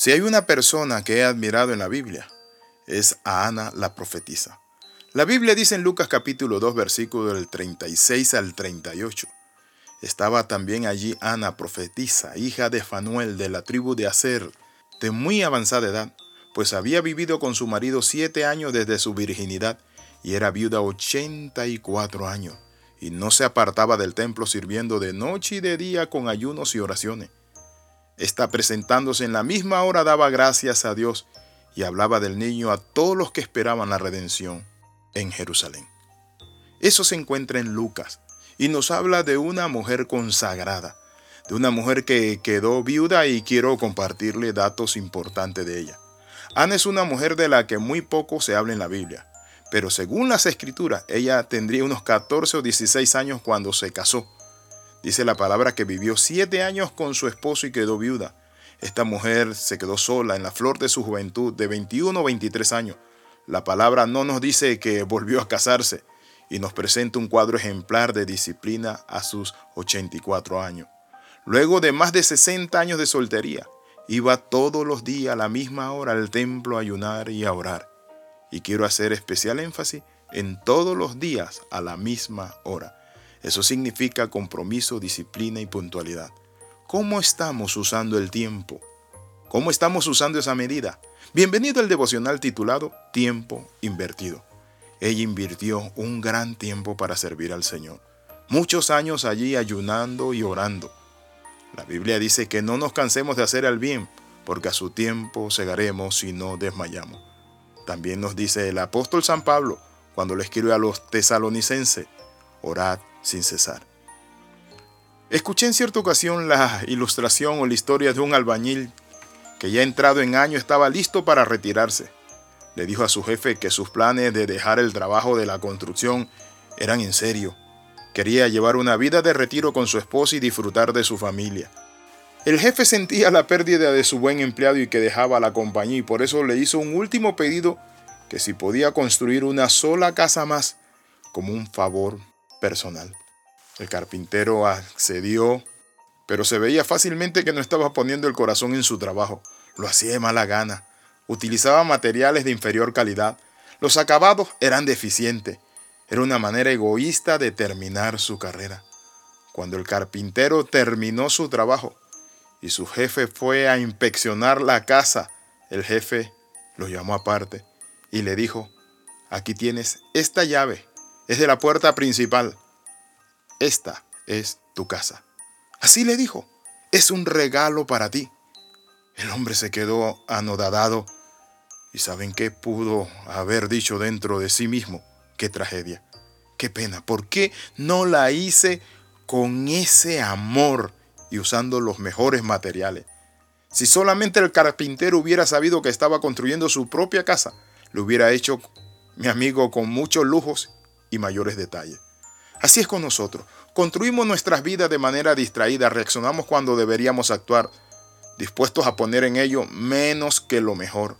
Si hay una persona que he admirado en la Biblia, es a Ana la profetisa. La Biblia dice en Lucas capítulo 2 versículo del 36 al 38. Estaba también allí Ana profetisa, hija de Fanuel de la tribu de Aser, de muy avanzada edad, pues había vivido con su marido siete años desde su virginidad y era viuda ochenta y cuatro años, y no se apartaba del templo sirviendo de noche y de día con ayunos y oraciones. Esta presentándose en la misma hora daba gracias a Dios y hablaba del niño a todos los que esperaban la redención en Jerusalén. Eso se encuentra en Lucas y nos habla de una mujer consagrada, de una mujer que quedó viuda y quiero compartirle datos importantes de ella. Ana es una mujer de la que muy poco se habla en la Biblia, pero según las escrituras, ella tendría unos 14 o 16 años cuando se casó Dice la palabra que vivió siete años con su esposo y quedó viuda. Esta mujer se quedó sola en la flor de su juventud de 21 o 23 años. La palabra no nos dice que volvió a casarse y nos presenta un cuadro ejemplar de disciplina a sus 84 años. Luego de más de 60 años de soltería, iba todos los días a la misma hora al templo a ayunar y a orar. Y quiero hacer especial énfasis en todos los días a la misma hora. Eso significa compromiso, disciplina y puntualidad. ¿Cómo estamos usando el tiempo? ¿Cómo estamos usando esa medida? Bienvenido al devocional titulado Tiempo Invertido. Ella invirtió un gran tiempo para servir al Señor. Muchos años allí ayunando y orando. La Biblia dice que no nos cansemos de hacer el bien, porque a su tiempo segaremos si no desmayamos. También nos dice el apóstol San Pablo cuando le escribe a los tesalonicenses, orad sin cesar. Escuché en cierta ocasión la ilustración o la historia de un albañil que ya entrado en año estaba listo para retirarse. Le dijo a su jefe que sus planes de dejar el trabajo de la construcción eran en serio. Quería llevar una vida de retiro con su esposa y disfrutar de su familia. El jefe sentía la pérdida de su buen empleado y que dejaba la compañía y por eso le hizo un último pedido que si podía construir una sola casa más como un favor personal. El carpintero accedió, pero se veía fácilmente que no estaba poniendo el corazón en su trabajo. Lo hacía de mala gana. Utilizaba materiales de inferior calidad. Los acabados eran deficientes. Era una manera egoísta de terminar su carrera. Cuando el carpintero terminó su trabajo y su jefe fue a inspeccionar la casa, el jefe lo llamó aparte y le dijo, aquí tienes esta llave es de la puerta principal. Esta es tu casa. Así le dijo, es un regalo para ti. El hombre se quedó anodadado y ¿saben qué pudo haber dicho dentro de sí mismo? Qué tragedia, qué pena. ¿Por qué no la hice con ese amor y usando los mejores materiales? Si solamente el carpintero hubiera sabido que estaba construyendo su propia casa, lo hubiera hecho, mi amigo, con muchos lujos y mayores detalles. Así es con nosotros. Construimos nuestras vidas de manera distraída, reaccionamos cuando deberíamos actuar, dispuestos a poner en ello menos que lo mejor.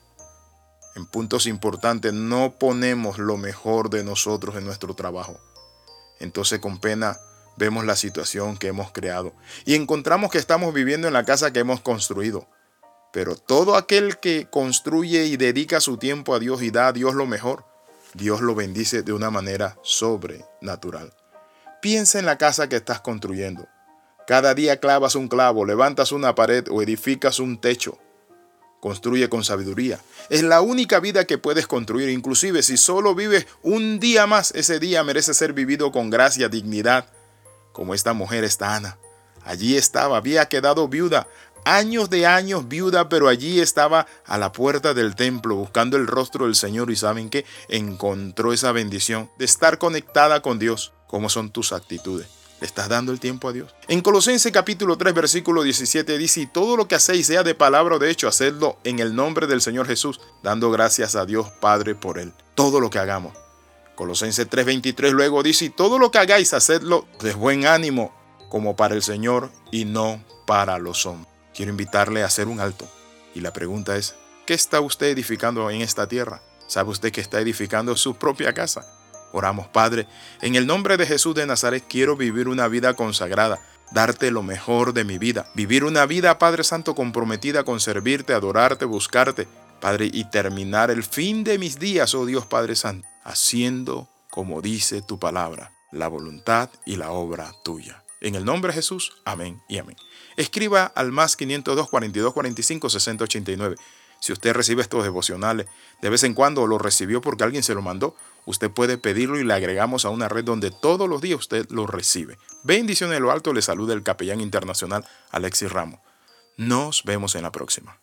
En puntos importantes no ponemos lo mejor de nosotros en nuestro trabajo. Entonces con pena vemos la situación que hemos creado y encontramos que estamos viviendo en la casa que hemos construido. Pero todo aquel que construye y dedica su tiempo a Dios y da a Dios lo mejor, Dios lo bendice de una manera sobrenatural. Piensa en la casa que estás construyendo. Cada día clavas un clavo, levantas una pared o edificas un techo. Construye con sabiduría. Es la única vida que puedes construir. Inclusive si solo vives un día más, ese día merece ser vivido con gracia, dignidad. Como esta mujer está Ana. Allí estaba, había quedado viuda, años de años viuda, pero allí estaba a la puerta del templo buscando el rostro del Señor y saben que encontró esa bendición de estar conectada con Dios. ¿Cómo son tus actitudes? ¿Le estás dando el tiempo a Dios? En Colosenses capítulo 3 versículo 17 dice, y todo lo que hacéis sea de palabra o de hecho, hacedlo en el nombre del Señor Jesús, dando gracias a Dios Padre por él. Todo lo que hagamos. Colosenses 3:23 luego dice, y todo lo que hagáis, hacedlo de buen ánimo, como para el Señor y no para los hombres quiero invitarle a hacer un alto. Y la pregunta es, ¿qué está usted edificando en esta tierra? ¿Sabe usted que está edificando su propia casa? Oramos, Padre, en el nombre de Jesús de Nazaret quiero vivir una vida consagrada. darte lo mejor de mi vida, vivir una vida, Padre Santo, comprometida con servirte, adorarte, buscarte, Padre, y terminar el fin de mis días, oh Dios Padre Santo, haciendo como dice tu palabra, la voluntad y la obra tuya. En el nombre de Jesús, amén y amén. Escriba al más 502 42 45 60 89. Si usted recibe estos devocionales de vez en cuando lo recibió porque alguien se lo mandó, usted puede pedirlo y le agregamos a una red donde todos los días usted lo recibe. Bendiciones de lo alto, le saluda el capellán internacional Alexis Ramos. Nos vemos en la próxima.